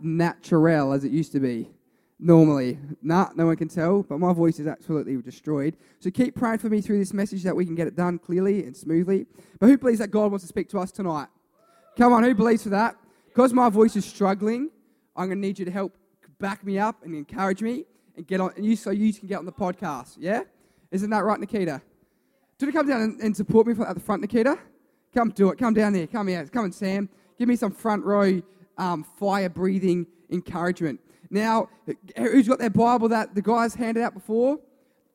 natural as it used to be. Normally, nah, no one can tell, but my voice is absolutely destroyed. So keep praying for me through this message that we can get it done clearly and smoothly. But who believes that God wants to speak to us tonight? Come on, who believes for that? Because my voice is struggling, I'm going to need you to help back me up and encourage me and get on, and you so you can get on the podcast. Yeah, isn't that right, Nikita? Do you come down and, and support me at the front, Nikita? Come do it. Come down there. Come here. Come and Sam. Give me some front row um, fire breathing encouragement. Now, who's got their Bible that the guys handed out before?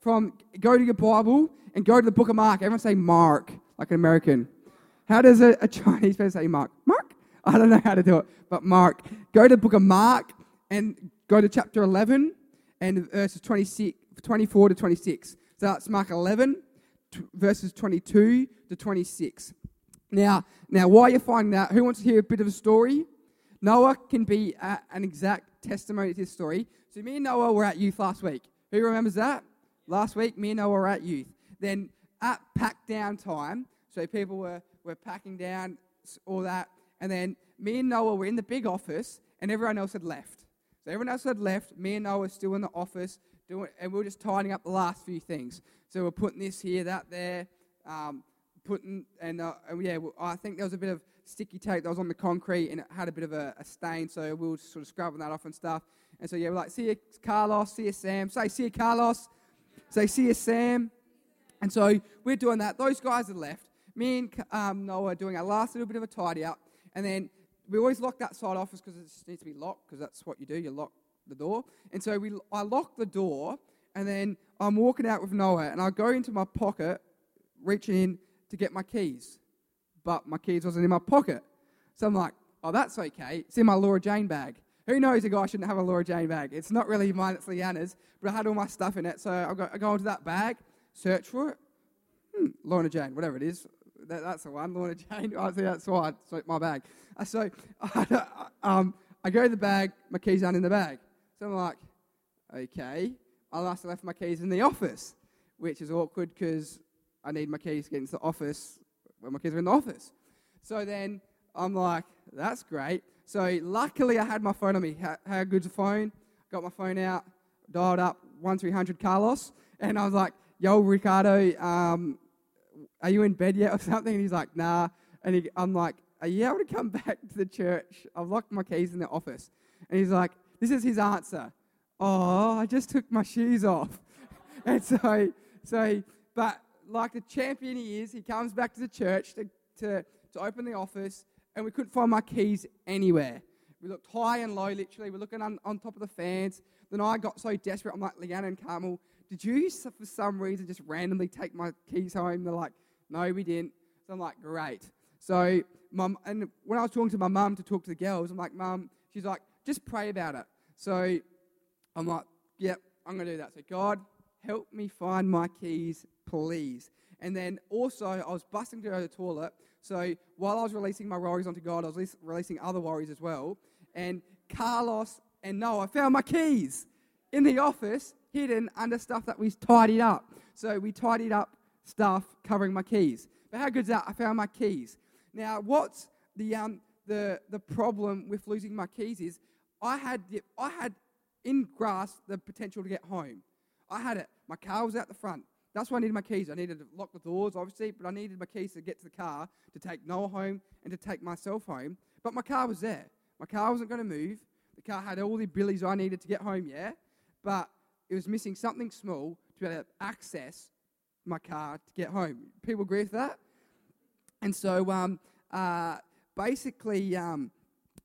From go to your Bible and go to the book of Mark. Everyone say Mark, like an American. How does a, a Chinese person say Mark? Mark? I don't know how to do it, but Mark. Go to the book of Mark and go to chapter 11 and verses 26, 24 to 26. So that's Mark 11, t- verses 22 to 26. Now, now, while you're finding that, who wants to hear a bit of a story? Noah can be an exact testimony to this story. So me and Noah were at youth last week. Who remembers that? Last week, me and Noah were at youth. Then at pack down time, so people were, were packing down all that, and then me and Noah were in the big office, and everyone else had left. So everyone else had left. Me and Noah were still in the office, doing, and we were just tidying up the last few things. So we're putting this here, that there, um, putting, and, uh, and yeah, I think there was a bit of sticky tape that was on the concrete and it had a bit of a, a stain, so we were sort of scrubbing that off and stuff. And so, yeah, we're like, see you, Carlos, see you, Sam. Say, see you, Carlos. Say, see you, Sam. And so we're doing that. Those guys had left. Me and um, Noah are doing our last little bit of a tidy up. And then we always lock that side office because it just needs to be locked because that's what you do. You lock the door. And so we, I lock the door and then I'm walking out with Noah and I go into my pocket, reaching in to get my keys but my keys wasn't in my pocket. So I'm like, oh, that's okay. It's in my Laura Jane bag. Who knows a guy shouldn't have a Laura Jane bag? It's not really mine, it's Leanna's, but I had all my stuff in it. So I go, I go into that bag, search for it. Hmm, Lorna Jane, whatever it is. That, that's the one, Lorna Jane. I see that's why. My bag. Uh, so I, um, I go to the bag, my keys aren't in the bag. So I'm like, okay. I last left my keys in the office, which is awkward because I need my keys to get into the office when my kids were in the office. So then I'm like, that's great. So luckily I had my phone on me. How, good's a phone? Got my phone out, dialed up 1300 Carlos, and I was like, yo, Ricardo, um, are you in bed yet or something? And he's like, nah. And he, I'm like, are you able to come back to the church? I've locked my keys in the office. And he's like, this is his answer. Oh, I just took my shoes off. and so, so, but like the champion he is, he comes back to the church to, to, to open the office, and we couldn't find my keys anywhere. We looked high and low, literally. We're looking on, on top of the fans. Then I got so desperate. I'm like, Leanna and Carmel, did you, for some reason, just randomly take my keys home? They're like, no, we didn't. So I'm like, great. So, mum, and when I was talking to my mum to talk to the girls, I'm like, mum, she's like, just pray about it. So I'm like, yep, I'm going to do that. So, God, help me find my keys please. And then also, I was busting to go to the toilet. So while I was releasing my worries onto God, I was releasing other worries as well. And Carlos and Noah found my keys in the office, hidden under stuff that we tidied up. So we tidied up stuff covering my keys. But how good's that? I found my keys. Now, what's the um, the the problem with losing my keys is I had I had in grasp the potential to get home. I had it. My car was out the front. That's why I needed my keys. I needed to lock the doors, obviously, but I needed my keys to get to the car, to take Noah home, and to take myself home. But my car was there. My car wasn't going to move. The car had all the abilities I needed to get home, yeah? But it was missing something small to be able to access my car to get home. People agree with that? And so um, uh, basically, um,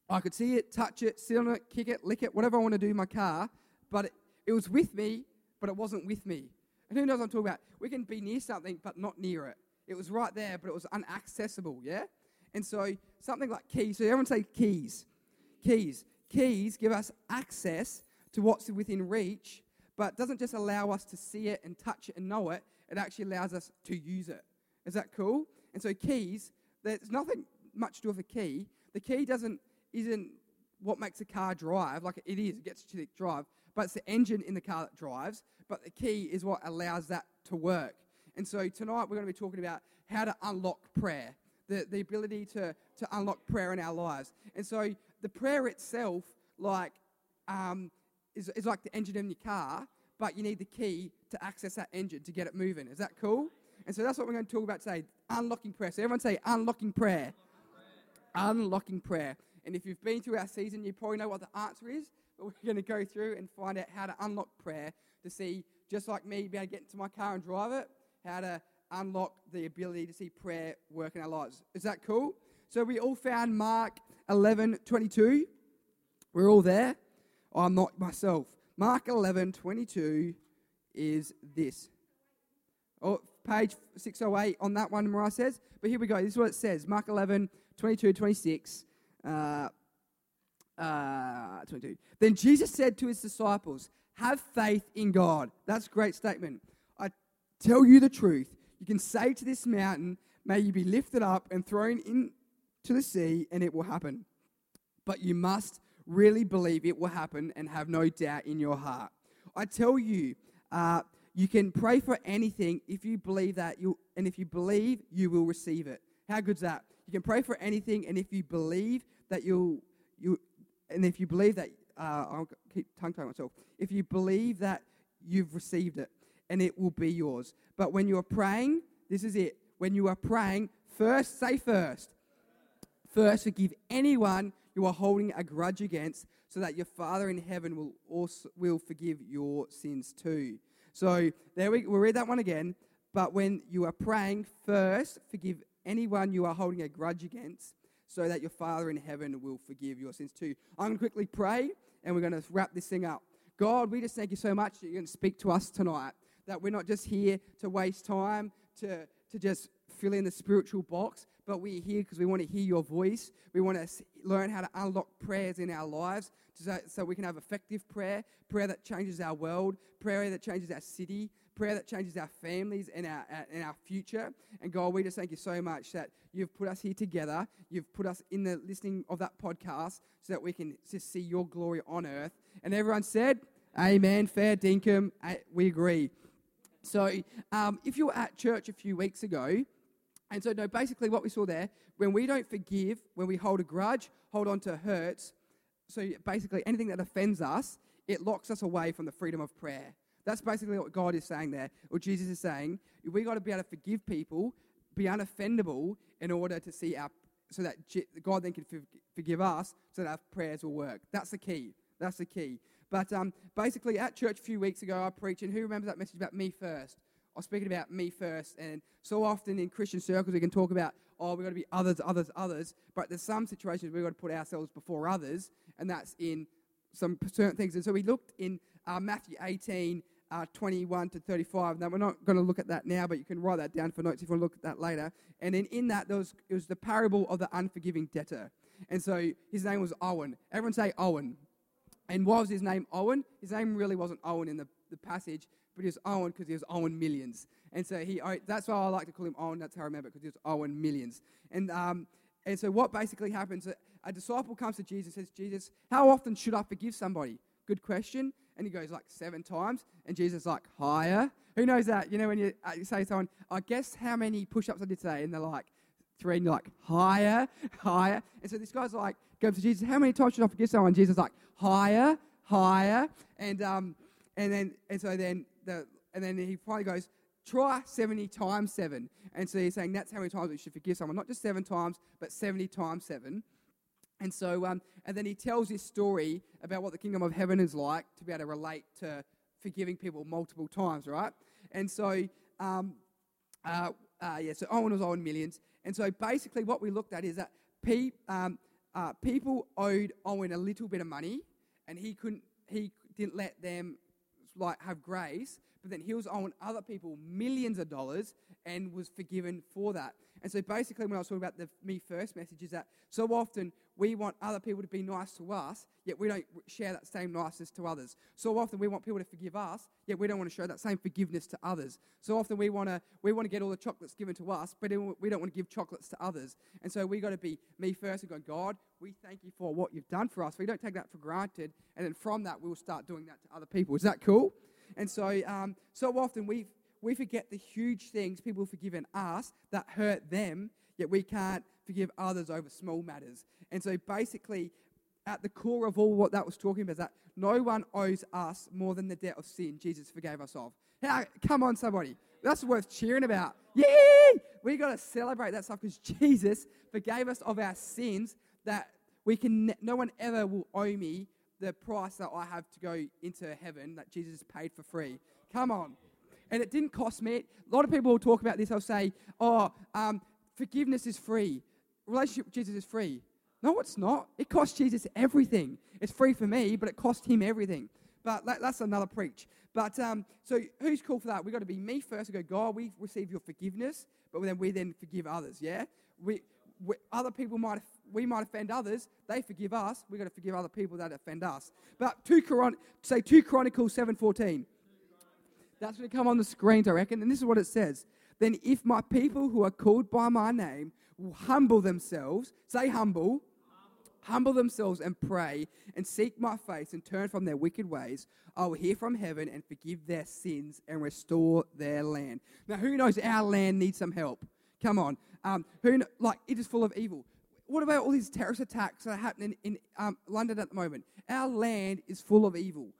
I could see it, touch it, sit on it, kick it, lick it, whatever I want to do in my car, but it, it was with me, but it wasn't with me. And who knows what I'm talking about? We can be near something but not near it. It was right there, but it was unaccessible, yeah? And so something like keys. So everyone say keys. Keys. Keys give us access to what's within reach, but doesn't just allow us to see it and touch it and know it. It actually allows us to use it. Is that cool? And so keys, there's nothing much to do with a key. The key doesn't isn't what makes a car drive. Like it is, it gets to drive, but it's the engine in the car that drives but the key is what allows that to work. And so tonight we're going to be talking about how to unlock prayer, the, the ability to, to unlock prayer in our lives. And so the prayer itself like um, is, is like the engine in your car, but you need the key to access that engine to get it moving. Is that cool? And so that's what we're going to talk about today unlocking prayer. So everyone say unlocking prayer. Unlocking prayer. And if you've been through our season, you probably know what the answer is, but we're going to go through and find out how to unlock prayer to see, just like me, be able to get into my car and drive it, how to unlock the ability to see prayer work in our lives. Is that cool? So we all found Mark 11 22. We're all there. I'm not myself. Mark 11 22 is this. Oh, page 608 on that one, Mariah says. But here we go. This is what it says Mark 11 22 26. Uh, uh, 22. Then Jesus said to his disciples, Have faith in God. That's a great statement. I tell you the truth. You can say to this mountain, May you be lifted up and thrown into the sea, and it will happen. But you must really believe it will happen and have no doubt in your heart. I tell you, uh, you can pray for anything if you believe that you, and if you believe, you will receive it. How good's that? You can pray for anything, and if you believe that you'll, you, and if you believe that, uh, I'll keep tongue tying myself. If you believe that you've received it, and it will be yours. But when you are praying, this is it. When you are praying, first say first. First, forgive anyone you are holding a grudge against, so that your Father in heaven will also will forgive your sins too. So there we we'll read that one again. But when you are praying, first forgive anyone you are holding a grudge against, so that your Father in heaven will forgive your sins too. I'm going to quickly pray, and we're going to wrap this thing up. God, we just thank you so much that you're going to speak to us tonight. That we're not just here to waste time, to, to just fill in the spiritual box, but we're here because we want to hear your voice. We want to learn how to unlock prayers in our lives so, so we can have effective prayer, prayer that changes our world, prayer that changes our city, prayer that changes our families and our, and our future. And God, we just thank you so much that you've put us here together. You've put us in the listening of that podcast so that we can just see your glory on earth. And everyone said, Amen. Fair dinkum. We agree. So, um, if you were at church a few weeks ago, and so, no, basically, what we saw there, when we don't forgive, when we hold a grudge, hold on to hurts, so basically, anything that offends us, it locks us away from the freedom of prayer. That's basically what God is saying there, or Jesus is saying. We got to be able to forgive people, be unoffendable, in order to see our, so that God then can forgive us, so that our prayers will work. That's the key. That's the key. But um, basically, at church a few weeks ago, I preached, and who remembers that message about me first? I was speaking about me first, and so often in Christian circles we can talk about, oh, we've got to be others, others, others, but there's some situations we've got to put ourselves before others, and that's in some certain things. And so we looked in uh, Matthew 18, uh, 21 to 35. Now, we're not going to look at that now, but you can write that down for notes if you want to look at that later. And then in that, there was, it was the parable of the unforgiving debtor. And so his name was Owen. Everyone say Owen. And why was his name Owen? His name really wasn't Owen in the, the passage, but he was Owen because he was Owen Millions. And so he, that's why I like to call him Owen. That's how I remember because he was Owen Millions. And, um, and so what basically happens, a disciple comes to Jesus and says, Jesus, how often should I forgive somebody? Good question. And he goes like seven times. And Jesus is like, higher. Who knows that? You know, when you, uh, you say to someone, I guess how many push ups I did today? And they're like, three. And you're like, higher, higher. And so this guy's like, goes to Jesus, how many times should I forgive someone? Jesus is like, higher, higher. And, um, and then, and so then, the, and then he finally goes, try 70 times 7. And so he's saying that's how many times we should forgive someone. Not just seven times, but 70 times 7. And so, um, and then he tells this story about what the kingdom of heaven is like to be able to relate to forgiving people multiple times, right? And so, um, uh, uh, yeah, so Owen was Owen Millions. And so basically, what we looked at is that pe- um, uh, people owed Owen a little bit of money, and he couldn't, he didn't let them like have grace. But then he was owing other people millions of dollars and was forgiven for that. And so basically, when I was talking about the me first message, is that so often we want other people to be nice to us, yet we don't share that same niceness to others. So often we want people to forgive us, yet we don't want to show that same forgiveness to others. So often we want to we want to get all the chocolates given to us, but we don't want to give chocolates to others. And so we got to be me first and go, God, we thank you for what you've done for us. We don't take that for granted, and then from that we'll start doing that to other people. Is that cool? And so um, so often we we forget the huge things people have forgiven us that hurt them, yet we can't forgive others over small matters. And so basically, at the core of all what that was talking about is that no one owes us more than the debt of sin Jesus forgave us of. Now, come on, somebody. That's worth cheering about. Yeah! We got to celebrate that stuff because Jesus forgave us of our sins that we can, no one ever will owe me the price that I have to go into heaven that Jesus paid for free. Come on. And it didn't cost me. A lot of people will talk about this. They'll say, oh, um, forgiveness is free. Relationship with Jesus is free. No, it's not. It cost Jesus everything. It's free for me, but it cost him everything. But that's another preach. But um, so who's cool for that? We've got to be me first and go, God, we receive your forgiveness, but then we then forgive others, yeah? We, we other people might, we might offend others. They forgive us. We've got to forgive other people that offend us. But 2 Chron- say 2 Chronicles 7.14. That's going to come on the screens, I reckon. And this is what it says. Then if my people who are called by my name will humble themselves, say humble, humble themselves and pray and seek my face and turn from their wicked ways, I will hear from heaven and forgive their sins and restore their land. Now, who knows our land needs some help? Come on. Um, who like it is full of evil. What about all these terrorist attacks that are happening in um, London at the moment? Our land is full of evil.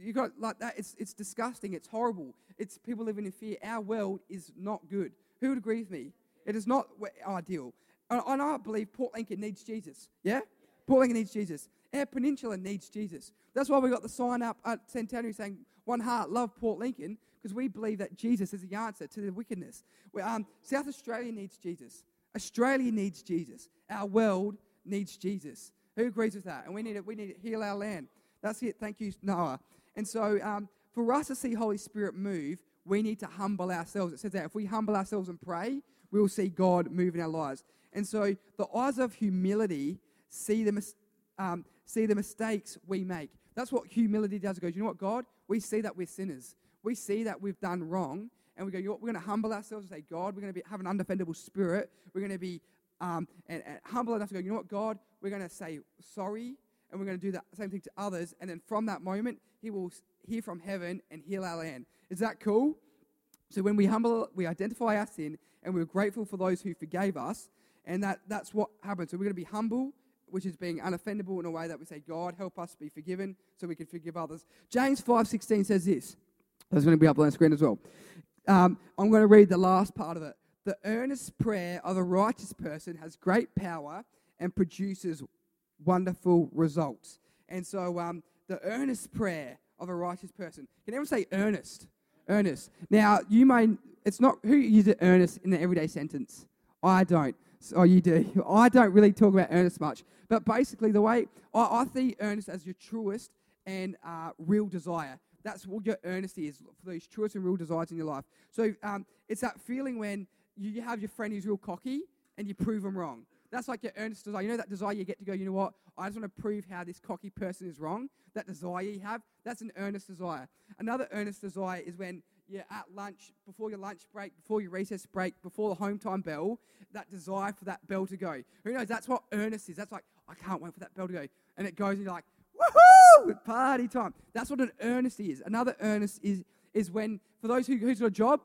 You got like that. It's it's disgusting. It's horrible. It's people living in fear. Our world is not good. Who would agree with me? It is not ideal. And I believe Port Lincoln needs Jesus. Yeah? Port Lincoln needs Jesus. Our peninsula needs Jesus. That's why we got the sign up at Centenary saying, One heart, love Port Lincoln, because we believe that Jesus is the answer to the wickedness. We, um, South Australia needs Jesus. Australia needs Jesus. Our world needs Jesus. Who agrees with that? And we need to, we need to heal our land. That's it. Thank you, Noah. And so, um, for us to see Holy Spirit move, we need to humble ourselves. It says that if we humble ourselves and pray, we will see God move in our lives. And so, the eyes of humility see the, um, see the mistakes we make. That's what humility does. It goes, you know what, God? We see that we're sinners. We see that we've done wrong. And we go? We're going to humble ourselves and say, God, we're going to be, have an undefendable spirit. We're going to be um, and, and humble enough to go, you know what, God? We're going to say sorry. And we're going to do the same thing to others. And then from that moment, He will hear from heaven and heal our land. Is that cool? So when we humble, we identify our sin and we're grateful for those who forgave us. And that, that's what happens. So we're going to be humble which is being unoffendable in a way that we say, God, help us be forgiven so we can forgive others. James 5.16 says this. That's going to be up on the screen as well. Um, I'm going to read the last part of it. The earnest prayer of a righteous person has great power and produces wonderful results. And so um, the earnest prayer of a righteous person. Can everyone say earnest? Earnest. Now, you may, it's not, who uses earnest in the everyday sentence? I don't. Oh, you do. I don't really talk about earnest much. But basically, the way I, I see earnest as your truest and uh, real desire. That's what your earnest is for those truest and real desires in your life. So um, it's that feeling when you have your friend who's real cocky and you prove them wrong. That's like your earnest desire. You know that desire you get to go, you know what? I just want to prove how this cocky person is wrong. That desire you have, that's an earnest desire. Another earnest desire is when you're at lunch, before your lunch break, before your recess break, before the home time bell, that desire for that bell to go. Who knows? That's what earnest is. That's like, I can't wait for that bell to go. And it goes, and you're like, woohoo! Party time. That's what an earnest is. Another earnest is, is when, for those who, who's got a job,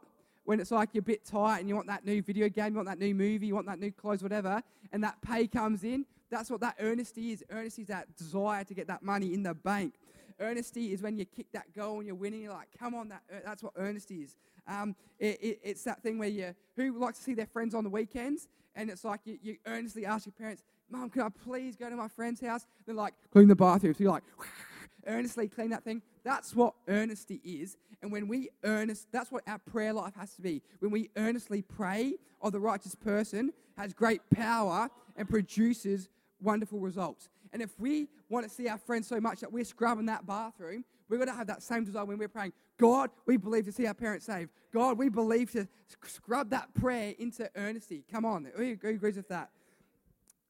when it's like you're a bit tight and you want that new video game, you want that new movie, you want that new clothes, whatever, and that pay comes in, that's what that earnesty is. Earnesty is that desire to get that money in the bank. Earnesty is when you kick that goal and you're winning. You're like, come on, that, that's what earnesty is. Um, it, it, it's that thing where you, who likes to see their friends on the weekends? And it's like you, you earnestly ask your parents, Mom, can I please go to my friend's house? They're like, clean the bathroom. So you're like, earnestly clean that thing. That's what earnesty is. And when we earnest, that's what our prayer life has to be. When we earnestly pray of the righteous person, has great power and produces wonderful results. And if we want to see our friends so much that we're scrubbing that bathroom, we've got to have that same desire when we're praying. God, we believe to see our parents saved. God, we believe to scrub that prayer into earnesty. Come on, who agrees with that?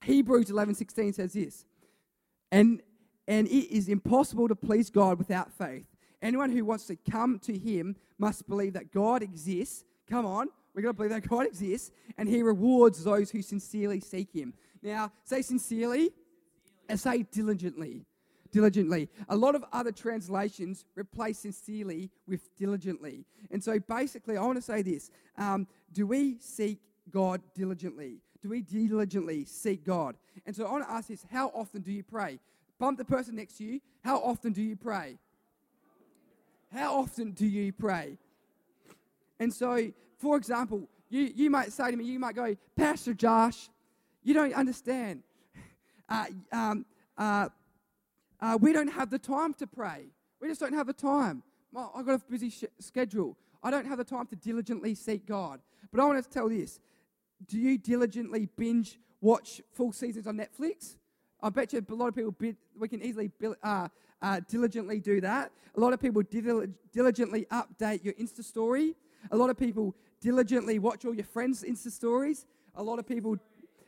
Hebrews 11:16 says this, and and it is impossible to please God without faith. Anyone who wants to come to Him must believe that God exists. Come on, we've got to believe that God exists, and He rewards those who sincerely seek Him. Now, say sincerely and say diligently. Diligently. A lot of other translations replace sincerely with diligently. And so basically, I want to say this um, Do we seek God diligently? Do we diligently seek God? And so I want to ask this how often do you pray? Bump the person next to you. How often do you pray? How often do you pray? And so, for example, you, you might say to me, you might go, Pastor Josh, you don't understand. Uh, um, uh, uh, we don't have the time to pray. We just don't have the time. I've got a busy sh- schedule. I don't have the time to diligently seek God. But I want to tell this do you diligently binge watch full seasons on Netflix? I bet you a lot of people, we can easily uh, uh, diligently do that. A lot of people diligently update your Insta story. A lot of people diligently watch all your friends' Insta stories. A lot of people,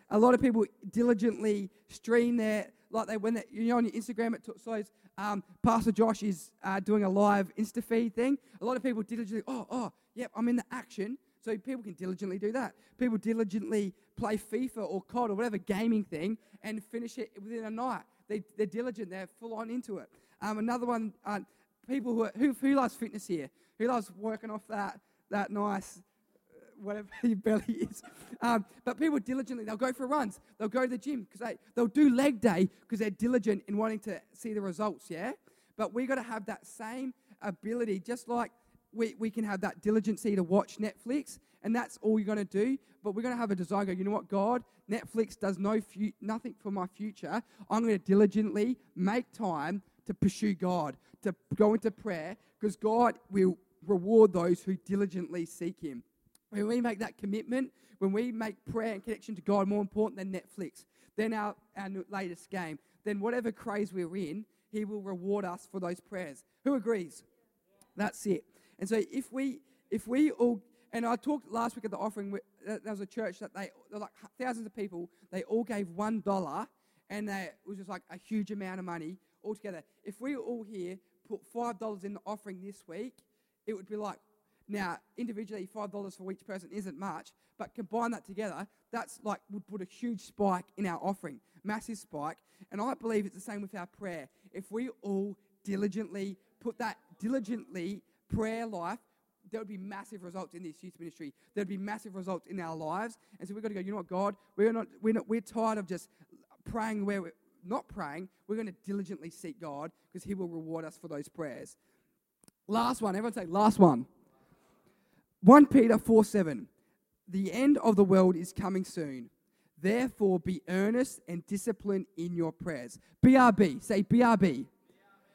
a lot of people diligently stream their like they when they, you know on your Instagram it says um, Pastor Josh is uh, doing a live Insta feed thing. A lot of people diligently, oh oh yep, I'm in the action. So people can diligently do that. People diligently play FIFA or COD or whatever gaming thing and finish it within a night. They, they're diligent. They're full on into it. Um, another one, uh, people who, are, who who loves fitness here? Who loves working off that that nice whatever your belly is. Um, but people diligently, they'll go for runs. They'll go to the gym because they, they'll do leg day because they're diligent in wanting to see the results, yeah? But we got to have that same ability, just like we, we can have that diligency to watch Netflix, and that's all you're going to do. But we're going to have a desire go, you know what, God, Netflix does no fu- nothing for my future. I'm going to diligently make time to pursue God, to go into prayer, because God will reward those who diligently seek Him. When we make that commitment, when we make prayer and connection to God more important than Netflix, than our, our latest game, then whatever craze we're in, He will reward us for those prayers. Who agrees? That's it. And so if we if we all and I talked last week at the offering. There was a church that they like thousands of people. They all gave one dollar, and they, it was just like a huge amount of money altogether. If we all here put five dollars in the offering this week, it would be like now, individually, $5 for each person isn't much, but combine that together, that's like would put a huge spike in our offering, massive spike. And I believe it's the same with our prayer. If we all diligently put that diligently prayer life, there would be massive results in this youth ministry. There would be massive results in our lives. And so we've got to go, you know what, God, we're not, we're not, we're tired of just praying where we're not praying. We're going to diligently seek God because He will reward us for those prayers. Last one, everyone say, last one. 1 Peter 4 7. The end of the world is coming soon. Therefore, be earnest and disciplined in your prayers. BRB. Say BRB.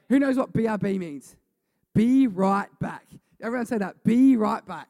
Who knows what BRB means? Be right back. Everyone say that. Be right back.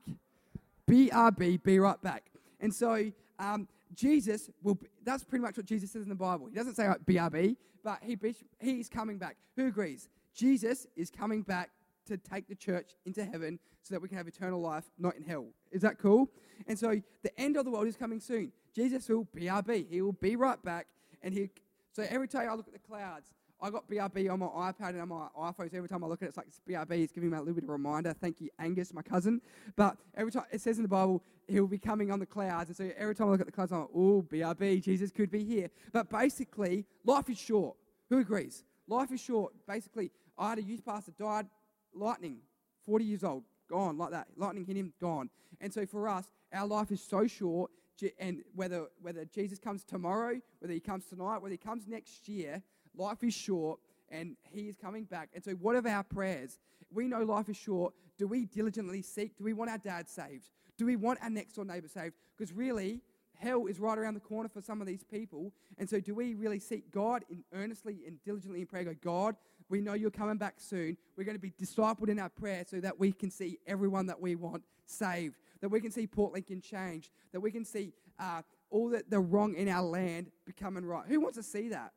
BRB, be right back. And so, um, Jesus will, be, that's pretty much what Jesus says in the Bible. He doesn't say like, BRB, but he, he's coming back. Who agrees? Jesus is coming back to take the church into heaven so that we can have eternal life, not in hell. Is that cool? And so the end of the world is coming soon. Jesus will BRB. He will be right back. And he, so every time I look at the clouds, I got BRB on my iPad and on my iPhone. Every time I look at it, it's like it's BRB. It's giving me a little bit of a reminder. Thank you, Angus, my cousin. But every time it says in the Bible, he'll be coming on the clouds. And so every time I look at the clouds, I'm like, oh, BRB, Jesus could be here. But basically, life is short. Who agrees? Life is short. Basically, I had a youth pastor died lightning, 40 years old, gone like that. Lightning hit him, gone. And so for us, our life is so short, and whether, whether Jesus comes tomorrow, whether he comes tonight, whether he comes next year, life is short and he is coming back. And so, what of our prayers? We know life is short. Do we diligently seek? Do we want our dad saved? Do we want our next door neighbor saved? Because really, hell is right around the corner for some of these people. And so, do we really seek God in earnestly and diligently in prayer? Go, God, we know you're coming back soon. We're going to be discipled in our prayer so that we can see everyone that we want saved, that we can see Port Lincoln change, that we can see uh, all the, the wrong in our land becoming right. Who wants to see that?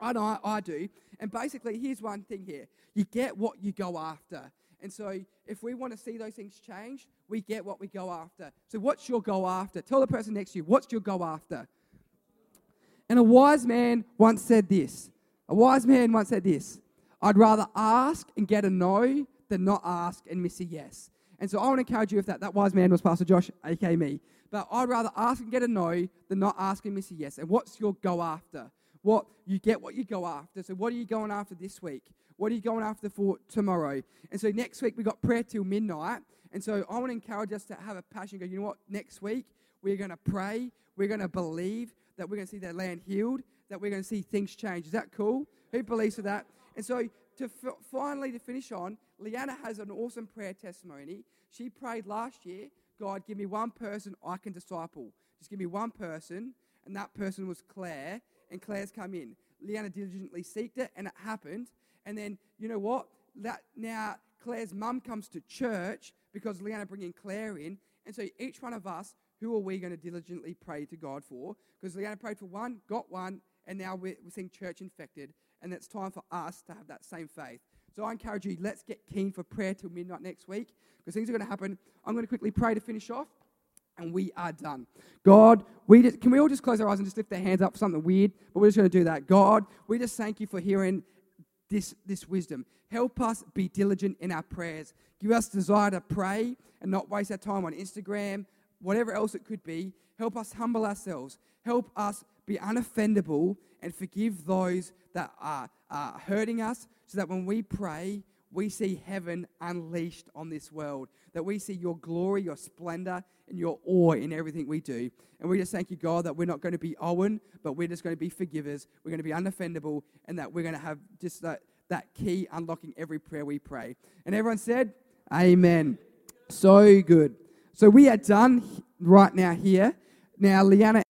I know I, do. And basically, here's one thing here you get what you go after. And so, if we want to see those things change, we get what we go after. So, what's your go after? Tell the person next to you, what's your go after? And a wise man once said this. A wise man once said this I'd rather ask and get a no than not ask and miss a yes. And so I want to encourage you if that, that wise man was Pastor Josh, aka me. But I'd rather ask and get a no than not ask and miss a yes. And what's your go after? What you get what you go after. So what are you going after this week? What are you going after for tomorrow? And so next week we got prayer till midnight. And so I want to encourage us to have a passion. Go, you know what? Next week we're going to pray. We're going to believe that we're going to see that land healed. That we're going to see things change. Is that cool? Who believes for that? And so, to f- finally to finish on, Leanna has an awesome prayer testimony. She prayed last year, God, give me one person I can disciple. Just give me one person, and that person was Claire, and Claire's come in. Leanna diligently seeked it, and it happened. And then, you know what? That now Claire's mum comes to church because Leanna bringing Claire in. And so each one of us, who are we going to diligently pray to God for? Because Leanna prayed for one, got one, and now we're, we're seeing church infected. And it's time for us to have that same faith. So I encourage you, let's get keen for prayer till midnight next week because things are going to happen. I'm going to quickly pray to finish off and we are done. God, we just, can we all just close our eyes and just lift our hands up for something weird? But we're just going to do that. God, we just thank you for hearing this, this wisdom. Help us be diligent in our prayers. Give us desire to pray and not waste our time on Instagram, whatever else it could be. Help us humble ourselves. Help us be unoffendable and forgive those that are, are hurting us so that when we pray, we see heaven unleashed on this world, that we see your glory, your splendor, and your awe in everything we do. And we just thank you, God, that we're not going to be Owen, but we're just going to be forgivers. We're going to be unoffendable, and that we're going to have just that, that key unlocking every prayer we pray. And everyone said, Amen. So good. So we are done right now here. Now, Leanna